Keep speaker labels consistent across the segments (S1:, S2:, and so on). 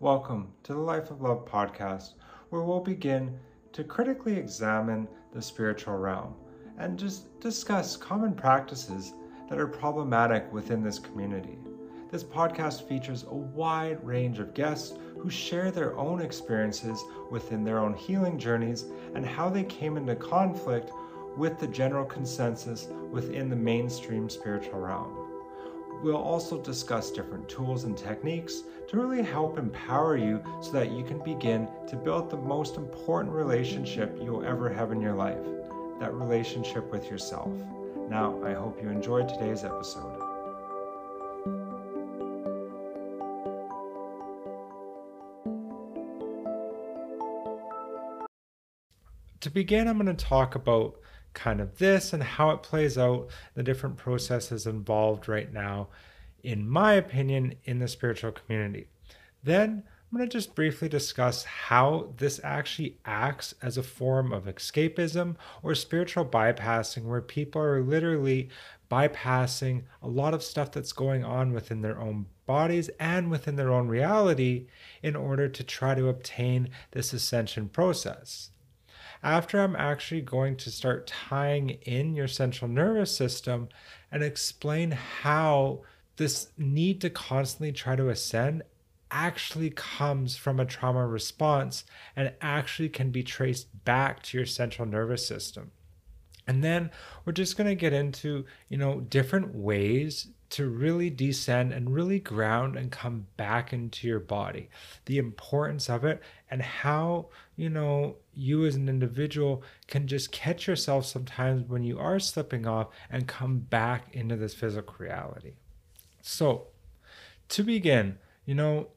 S1: Welcome to the Life of Love podcast, where we'll begin to critically examine the spiritual realm and just discuss common practices that are problematic within this community. This podcast features a wide range of guests who share their own experiences within their own healing journeys and how they came into conflict with the general consensus within the mainstream spiritual realm. We'll also discuss different tools and techniques to really help empower you so that you can begin to build the most important relationship you'll ever have in your life that relationship with yourself. Now, I hope you enjoyed today's episode. To begin, I'm going to talk about kind of this and how it plays out, the different processes involved right now, in my opinion, in the spiritual community. Then I'm going to just briefly discuss how this actually acts as a form of escapism or spiritual bypassing, where people are literally bypassing a lot of stuff that's going on within their own bodies and within their own reality in order to try to obtain this ascension process after I'm actually going to start tying in your central nervous system and explain how this need to constantly try to ascend actually comes from a trauma response and actually can be traced back to your central nervous system. And then we're just going to get into, you know, different ways to really descend and really ground and come back into your body. The importance of it and how, you know, you as an individual can just catch yourself sometimes when you are slipping off and come back into this physical reality. So, to begin, you know,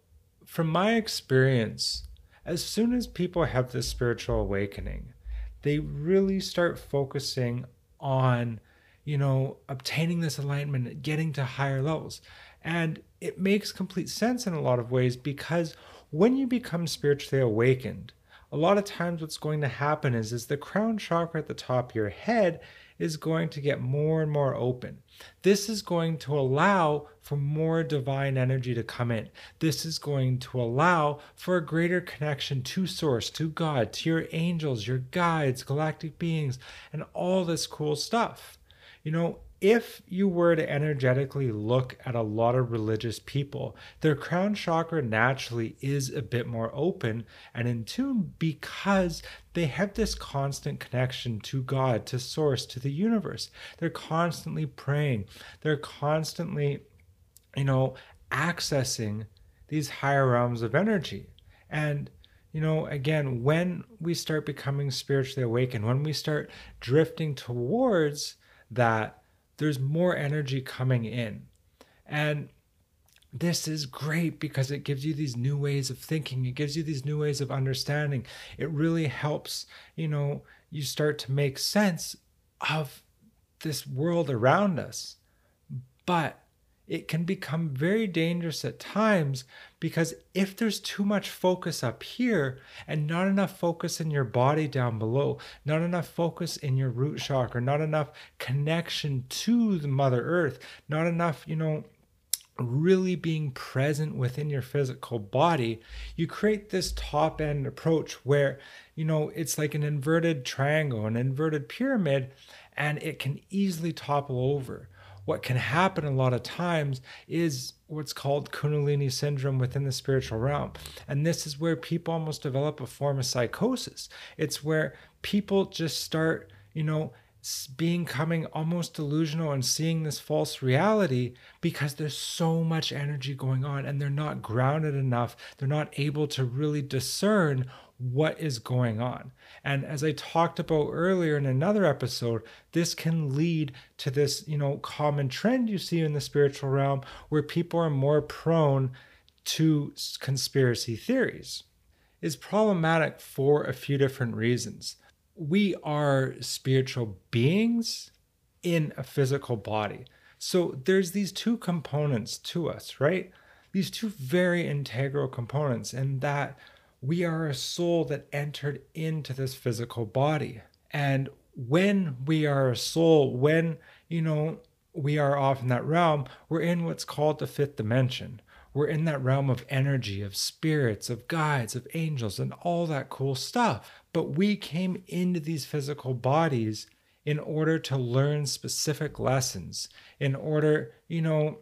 S1: from my experience, as soon as people have this spiritual awakening, they really start focusing on you know, obtaining this alignment, getting to higher levels. And it makes complete sense in a lot of ways because when you become spiritually awakened, a lot of times what's going to happen is, is the crown chakra at the top of your head is going to get more and more open. This is going to allow for more divine energy to come in. This is going to allow for a greater connection to Source, to God, to your angels, your guides, galactic beings, and all this cool stuff. You know, if you were to energetically look at a lot of religious people, their crown chakra naturally is a bit more open and in tune because they have this constant connection to God, to Source, to the universe. They're constantly praying, they're constantly, you know, accessing these higher realms of energy. And you know, again, when we start becoming spiritually awakened, when we start drifting towards that there's more energy coming in. And this is great because it gives you these new ways of thinking. It gives you these new ways of understanding. It really helps, you know, you start to make sense of this world around us. But it can become very dangerous at times because if there's too much focus up here and not enough focus in your body down below, not enough focus in your root chakra, not enough connection to the Mother Earth, not enough, you know, really being present within your physical body, you create this top end approach where, you know, it's like an inverted triangle, an inverted pyramid, and it can easily topple over what can happen a lot of times is what's called Kundalini syndrome within the spiritual realm. And this is where people almost develop a form of psychosis. It's where people just start, you know, being coming almost delusional and seeing this false reality because there's so much energy going on and they're not grounded enough. They're not able to really discern what is going on. And as I talked about earlier in another episode, this can lead to this, you know, common trend you see in the spiritual realm where people are more prone to conspiracy theories. Is problematic for a few different reasons. We are spiritual beings in a physical body. So there's these two components to us, right? These two very integral components, and that we are a soul that entered into this physical body. And when we are a soul, when, you know, we are off in that realm, we're in what's called the fifth dimension, We're in that realm of energy, of spirits, of guides, of angels, and all that cool stuff. But we came into these physical bodies in order to learn specific lessons, in order, you know,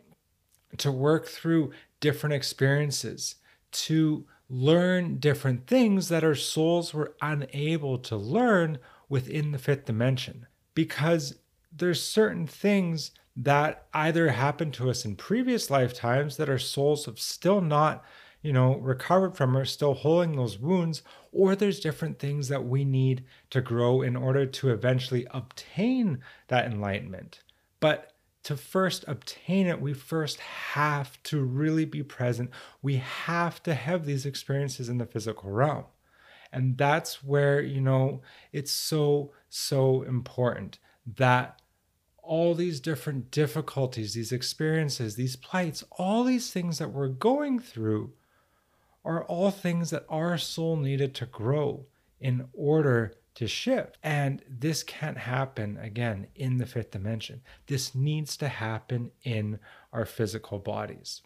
S1: to work through different experiences, to learn different things that our souls were unable to learn within the fifth dimension. Because there's certain things that either happened to us in previous lifetimes that our souls have still not, you know, recovered from or still holding those wounds, or there's different things that we need to grow in order to eventually obtain that enlightenment. But to first obtain it, we first have to really be present. We have to have these experiences in the physical realm. And that's where, you know, it's so, so important that all these different difficulties, these experiences, these plights, all these things that we're going through are all things that our soul needed to grow in order to shift. And this can't happen again in the fifth dimension. This needs to happen in our physical bodies.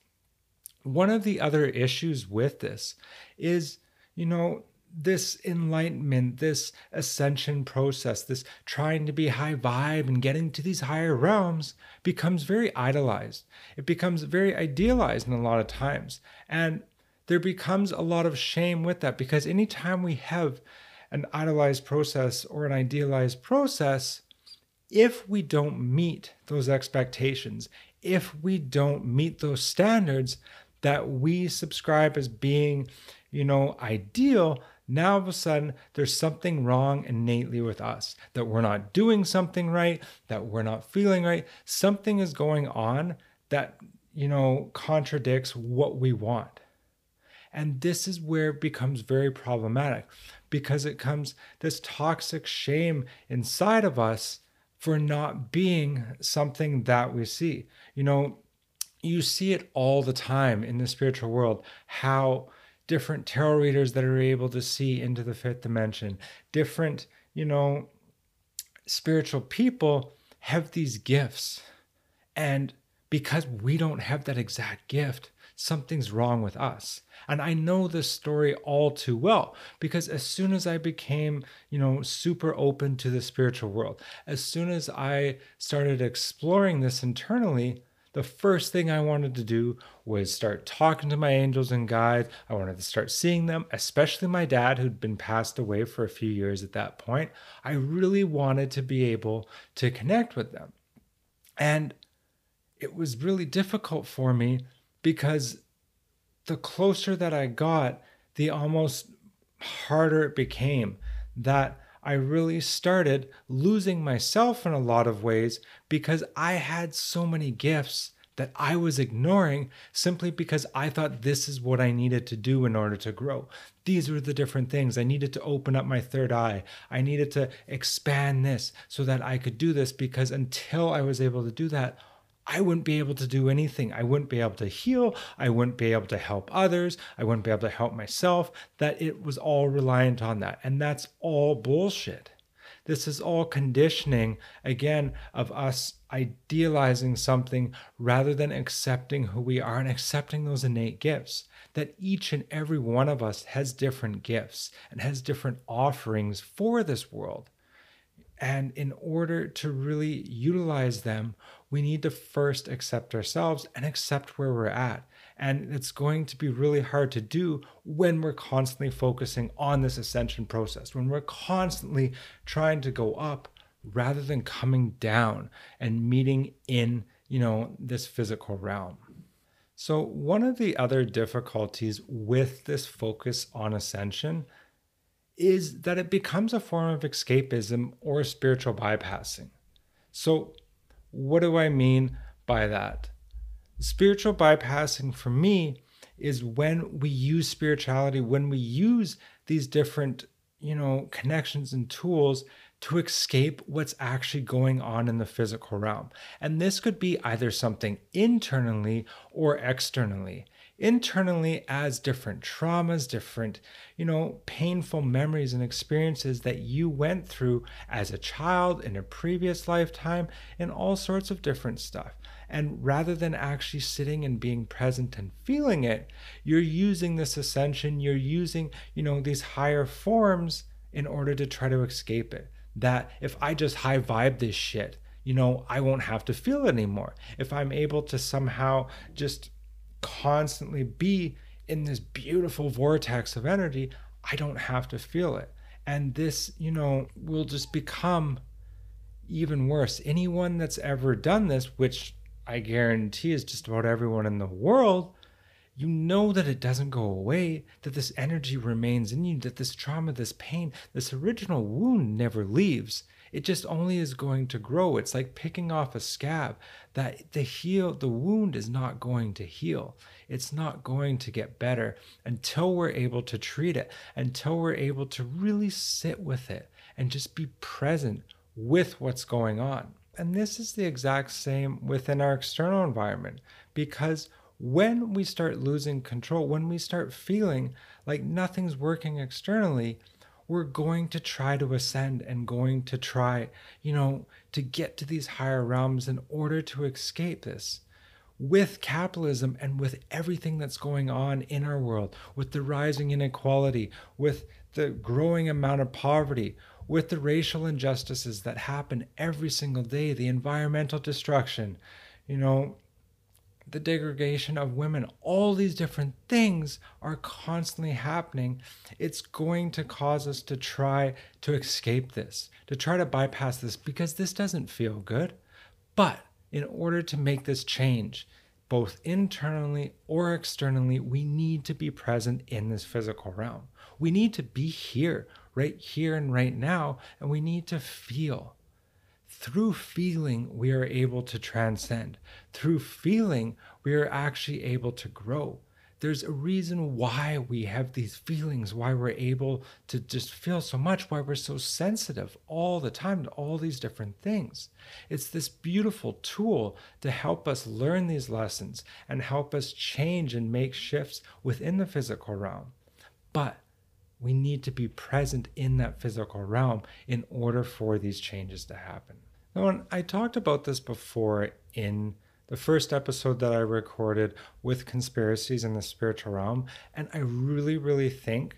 S1: One of the other issues with this is, you know, this enlightenment, this ascension process, this trying to be high vibe and getting to these higher realms becomes very idolized. It becomes very idealized in a lot of times. And there becomes a lot of shame with that because anytime we have an idolized process or an idealized process, if we don't meet those expectations, if we don't meet those standards that we subscribe as being, you know, ideal, now all of a sudden there's something wrong innately with us that we're not doing something right that we're not feeling right. Something is going on that you know contradicts what we want and this is where it becomes very problematic because it comes this toxic shame inside of us for not being something that we see you know you see it all the time in the spiritual world how different tarot readers that are able to see into the fifth dimension, different, you know, spiritual people have these gifts. And because we don't have that exact gift, something's wrong with us. And I know this story all too well because as soon as I became, you know, super open to the spiritual world, as soon as I started exploring this internally, the first thing I wanted to do was start talking to my angels and guides. I wanted to start seeing them, especially my dad, who'd been passed away for a few years at that point. I really wanted to be able to connect with them. And it was really difficult for me because the closer that I got, the almost harder it became that I really started losing myself in a lot of ways because I had so many gifts that I was ignoring simply because I thought this is what I needed to do in order to grow. These were the different things. I needed to open up my third eye. I needed to expand this so that I could do this because until I was able to do that, I wouldn't be able to do anything. I wouldn't be able to heal. I wouldn't be able to help others. I wouldn't be able to help myself. That it was all reliant on that. And that's all bullshit. This is all conditioning, again, of us idealizing something rather than accepting who we are and accepting those innate gifts. That each and every one of us has different gifts and has different offerings for this world. And in order to really utilize them, we need to first accept ourselves and accept where we're at. And it's going to be really hard to do when we're constantly focusing on this ascension process, when we're constantly trying to go up rather than coming down and meeting in, you know, this physical realm. So, one of the other difficulties with this focus on ascension is that it becomes a form of escapism or spiritual bypassing. So, what do I mean by that? Spiritual bypassing for me is when we use spirituality, when we use these different, you know, connections and tools to escape what's actually going on in the physical realm. And this could be either something internally or externally. Internally as different traumas, different, you know, painful memories and experiences that you went through as a child in a previous lifetime and all sorts of different stuff. And rather than actually sitting and being present and feeling it, you're using this ascension, you're using, you know, these higher forms in order to try to escape it. That if I just high vibe this shit, you know, I won't have to feel it anymore. If I'm able to somehow just constantly be in this beautiful vortex of energy, I don't have to feel it. And this, you know, will just become even worse. Anyone that's ever done this, which I guarantee is just about everyone in the world, you know that it doesn't go away, that this energy remains in you, that this trauma, this pain, this original wound never leaves it just only is going to grow. It's like picking off a scab that the heal the wound is not going to heal. It's not going to get better until we're able to treat it, until we're able to really sit with it and just be present with what's going on. And this is the exact same within our external environment because when we start losing control, when we start feeling like nothing's working externally, we're going to try to ascend and going to try, you know, to get to these higher realms in order to escape this. With capitalism and with everything that's going on in our world, with the rising inequality, with the growing amount of poverty, with the racial injustices that happen every single day, the environmental destruction, you know, the degradation of women, all these different things are constantly happening. It's going to cause us to try to escape this, to try to bypass this, because this doesn't feel good. But in order to make this change, both internally or externally, we need to be present in this physical realm. We need to be here, right here and right now, and we need to feel. Through feeling, we are able to transcend. Through feeling, we are actually able to grow. There's a reason why we have these feelings, why we're able to just feel so much, why we're so sensitive all the time to all these different things. It's this beautiful tool to help us learn these lessons and help us change and make shifts within the physical realm. But we need to be present in that physical realm in order for these changes to happen. Now, I talked about this before in the first episode that I recorded with conspiracies in the spiritual realm, and I really, really think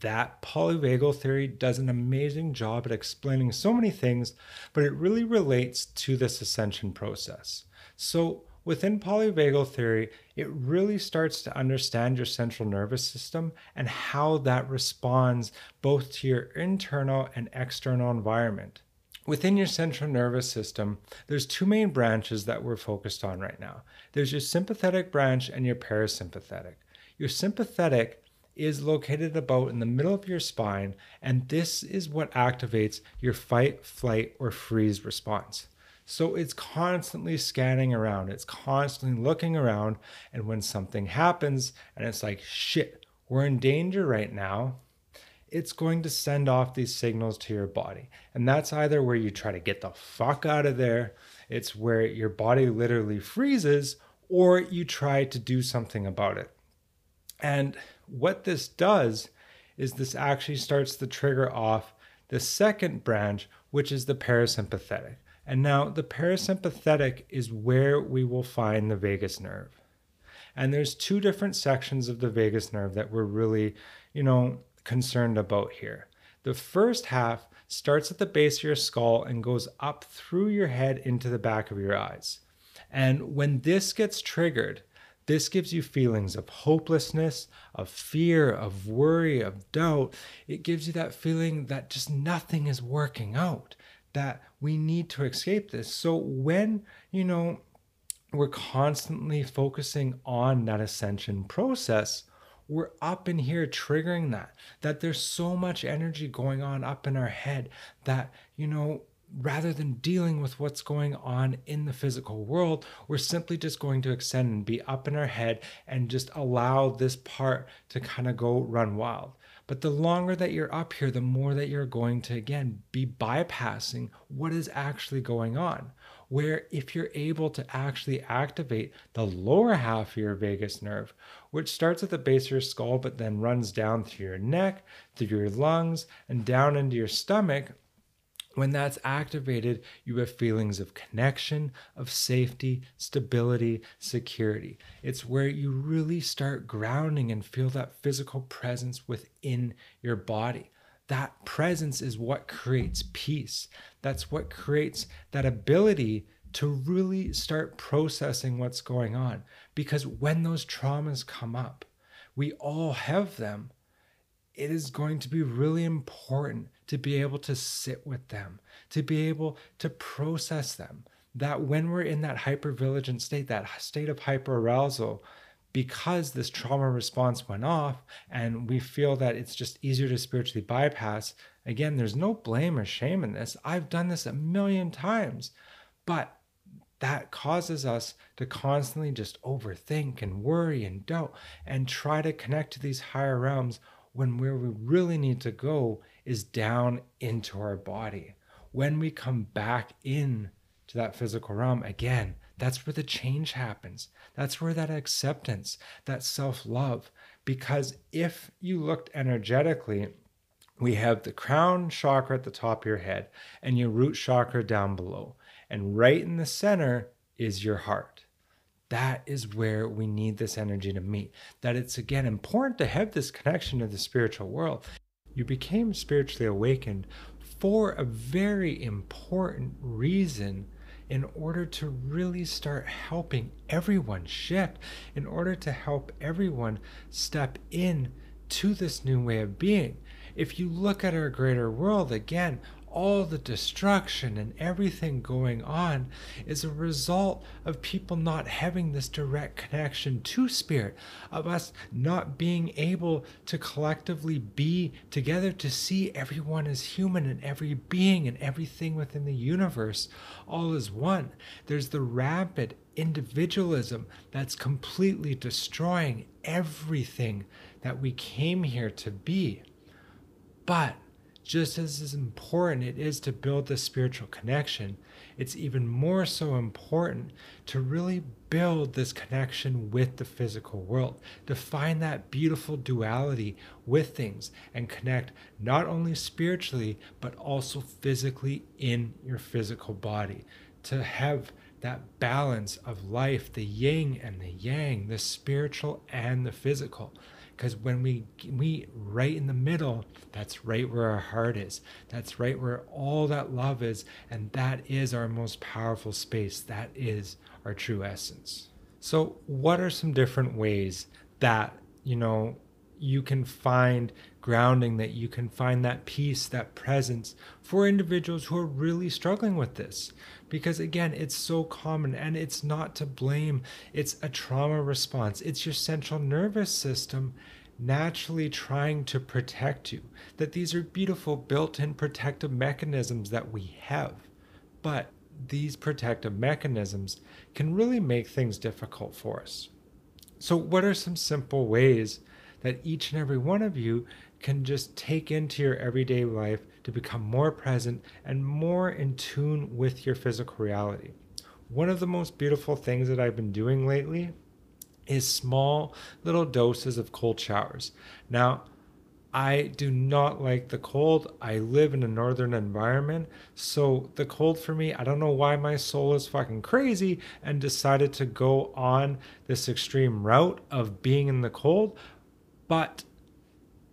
S1: that polyvagal theory does an amazing job at explaining so many things, but it really relates to this ascension process. So, within polyvagal theory, it really starts to understand your central nervous system and how that responds both to your internal and external environment within your central nervous system, there's two main branches that we're focused on right now. There's your sympathetic branch and your parasympathetic. Your sympathetic is located about in the middle of your spine, and this is what activates your fight, flight, or freeze response. So it's constantly scanning around, it's constantly looking around, and when something happens and it's like, shit, we're in danger right now, it's going to send off these signals to your body. And that's either where you try to get the fuck out of there, it's where your body literally freezes, or you try to do something about it. And what this does is this actually starts to trigger off the second branch, which is the parasympathetic. And now the parasympathetic is where we will find the vagus nerve. And there's two different sections of the vagus nerve that we're really, you know, concerned about here. The first half starts at the base of your skull and goes up through your head into the back of your eyes. And when this gets triggered, this gives you feelings of hopelessness, of fear, of worry, of doubt. It gives you that feeling that just nothing is working out, that we need to escape this. So when, you know, we're constantly focusing on that ascension process, we're up in here triggering that that there's so much energy going on up in our head that you know rather than dealing with what's going on in the physical world we're simply just going to extend and be up in our head and just allow this part to kind of go run wild but the longer that you're up here the more that you're going to again be bypassing what is actually going on. Where if you're able to actually activate the lower half of your vagus nerve, which starts at the base of your skull but then runs down through your neck, through your lungs, and down into your stomach, when that's activated, you have feelings of connection, of safety, stability, security. It's where you really start grounding and feel that physical presence within your body. That presence is what creates peace. That's what creates that ability to really start processing what's going on. Because when those traumas come up, we all have them. It is going to be really important to be able to sit with them, to be able to process them. That when we're in that hypervigilant state, that state of hyperarousal, because this trauma response went off and we feel that it's just easier to spiritually bypass, again, there's no blame or shame in this. I've done this a million times, but that causes us to constantly just overthink and worry and doubt and try to connect to these higher realms when where we really need to go is down into our body. When we come back in to that physical realm again, that's where the change happens. That's where that acceptance, that self love, because if you looked energetically, we have the crown chakra at the top of your head and your root chakra down below. And right in the center is your heart. That is where we need this energy to meet. That it's again important to have this connection to the spiritual world. You became spiritually awakened for a very important reason in order to really start helping everyone shift, in order to help everyone step in to this new way of being. If you look at our greater world, again, all the destruction and everything going on is a result of people not having this direct connection to spirit, of us not being able to collectively be together to see everyone as human and every being and everything within the universe all as one. There's the rapid individualism that's completely destroying everything that we came here to be. But just as, important it is to build the spiritual connection, it's even more so important to really build this connection with the physical world, to find that beautiful duality with things and connect not only spiritually, but also physically in your physical body, to have that balance of life, the yin and the yang, the spiritual and the physical because when we meet right in the middle that's right where our heart is. That's right where all that love is and that is our most powerful space. That is our true essence. So what are some different ways that you know you can find grounding that you can find that peace that presence for individuals who are really struggling with this. Because again it's so common and it's not to blame. It's a trauma response. It's your central nervous system naturally trying to protect you. That these are beautiful built-in protective mechanisms that we have but these protective mechanisms can really make things difficult for us. So what are some simple ways that each and every one of you can just take into your everyday life to become more present and more in tune with your physical reality. One of the most beautiful things that I've been doing lately is small little doses of cold showers. Now, I do not like the cold. I live in a northern environment. So, the cold for me, I don't know why my soul is fucking crazy and decided to go on this extreme route of being in the cold. But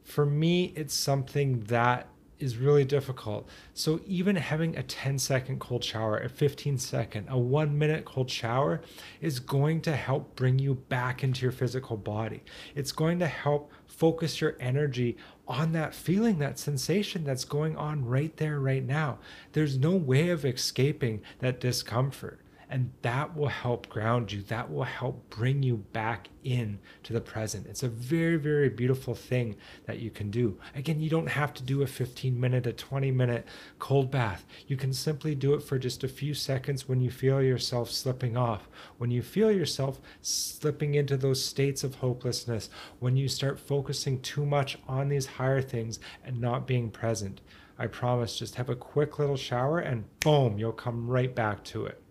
S1: for me, it's something that is really difficult. So even having a 10 second cold shower, a 15 second, a one minute cold shower is going to help bring you back into your physical body. It's going to help focus your energy on that feeling, that sensation that's going on right there, right now. There's no way of escaping that discomfort and that will help ground you. That will help bring you back in to the present. It's a very very beautiful thing that you can do. Again you don't have to do a 15 minute a 20 minute cold bath. You can simply do it for just a few seconds when you feel yourself slipping off when you feel yourself slipping into those states of hopelessness when you start focusing too much on these higher things and not being present. I promise, just have a quick little shower and boom, you'll come right back to it.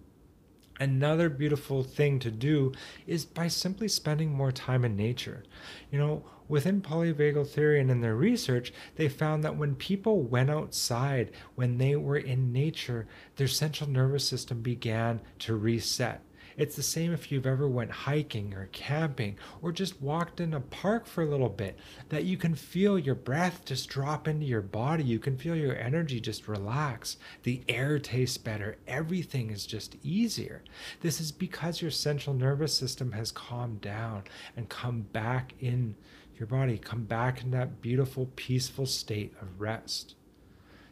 S1: Another beautiful thing to do is by simply spending more time in nature. You know, within polyvagal theory and in their research, they found that when people went outside, when they were in nature, their central nervous system began to reset. It's the same if you've ever went hiking or camping or just walked in a park for a little bit that you can feel your breath just drop into your body. You can feel your energy just relax. The air tastes better. Everything is just easier. This is because your central nervous system has calmed down and come back in your body, come back in that beautiful, peaceful state of rest.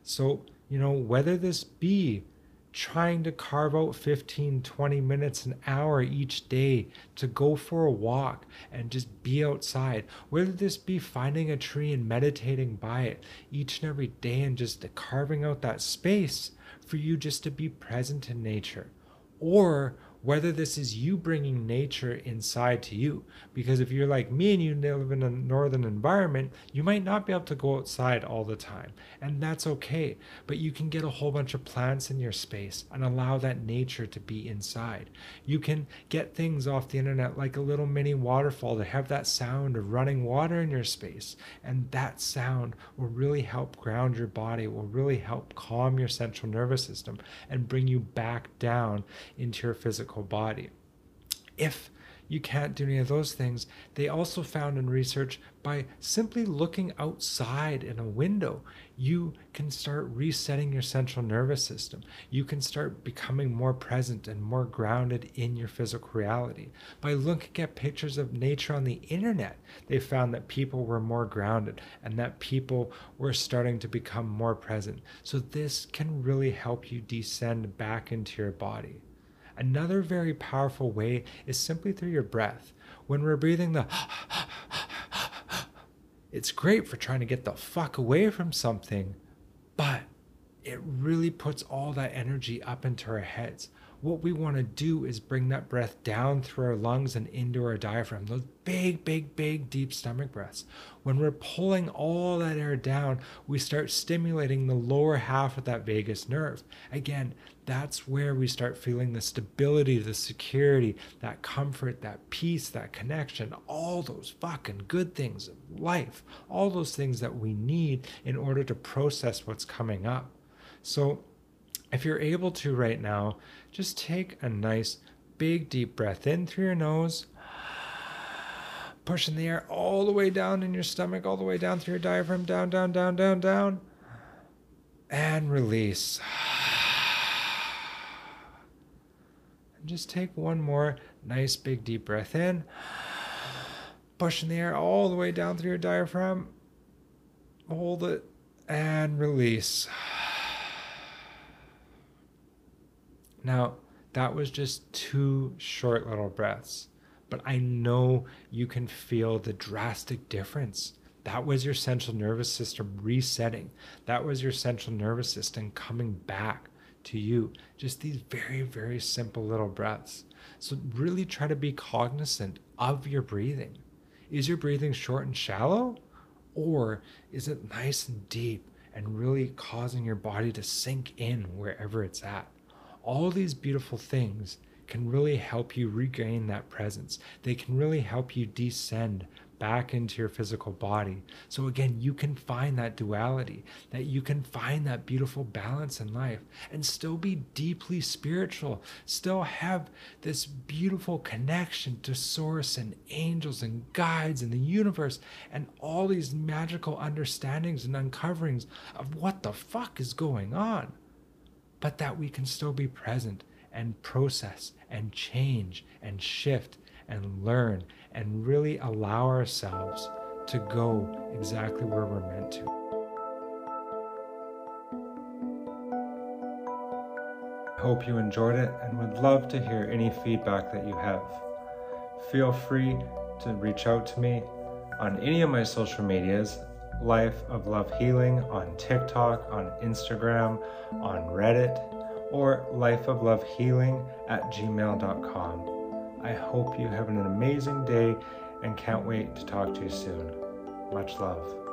S1: So, you know, whether this be trying to carve out 15, 20 minutes, an hour each day to go for a walk and just be outside. Whether this be finding a tree and meditating by it each and every day and just carving out that space for you just to be present in nature. Or whether this is you bringing nature inside to you. Because if you're like me and you live in a northern environment, you might not be able to go outside all the time. And that's okay. But you can get a whole bunch of plants in your space and allow that nature to be inside. You can get things off the internet like a little mini waterfall to have that sound of running water in your space. And that sound will really help ground your body, will really help calm your central nervous system and bring you back down into your physical physical body. If you can't do any of those things, they also found in research by simply looking outside in a window, you can start resetting your central nervous system. You can start becoming more present and more grounded in your physical reality. By looking at pictures of nature on the internet, they found that people were more grounded and that people were starting to become more present. So, this can really help you descend back into your body. Another very powerful way is simply through your breath. When we're breathing the it's great for trying to get the fuck away from something, but it really puts all that energy up into our heads what we want to do is bring that breath down through our lungs and into our diaphragm. Those big, big, big, deep stomach breaths. When we're pulling all that air down, we start stimulating the lower half of that vagus nerve. Again, that's where we start feeling the stability, the security, that comfort, that peace, that connection, all those fucking good things of life, all those things that we need in order to process what's coming up. So, if you're able to right now, just take a nice big deep breath in through your nose, pushing the air all the way down in your stomach, all the way down through your diaphragm, down, down, down, down, down, and release. And just take one more nice big deep breath in, pushing the air all the way down through your diaphragm, hold it, and release. Now, that was just two short little breaths, but I know you can feel the drastic difference. That was your central nervous system resetting. That was your central nervous system coming back to you. Just these very, very simple little breaths. So, really try to be cognizant of your breathing. Is your breathing short and shallow? Or is it nice and deep and really causing your body to sink in wherever it's at? All these beautiful things can really help you regain that presence. They can really help you descend back into your physical body. So, again, you can find that duality, that you can find that beautiful balance in life and still be deeply spiritual, still have this beautiful connection to Source and angels and guides and the universe and all these magical understandings and uncoverings of what the fuck is going on but that we can still be present and process and change and shift and learn and really allow ourselves to go exactly where we're meant to. I hope you enjoyed it and would love to hear any feedback that you have. Feel free to reach out to me on any of my social medias Life of Love Healing on TikTok, on Instagram, on Reddit, or Life of Love Healing at gmail.com. I hope you have an amazing day and can't wait to talk to you soon. Much love.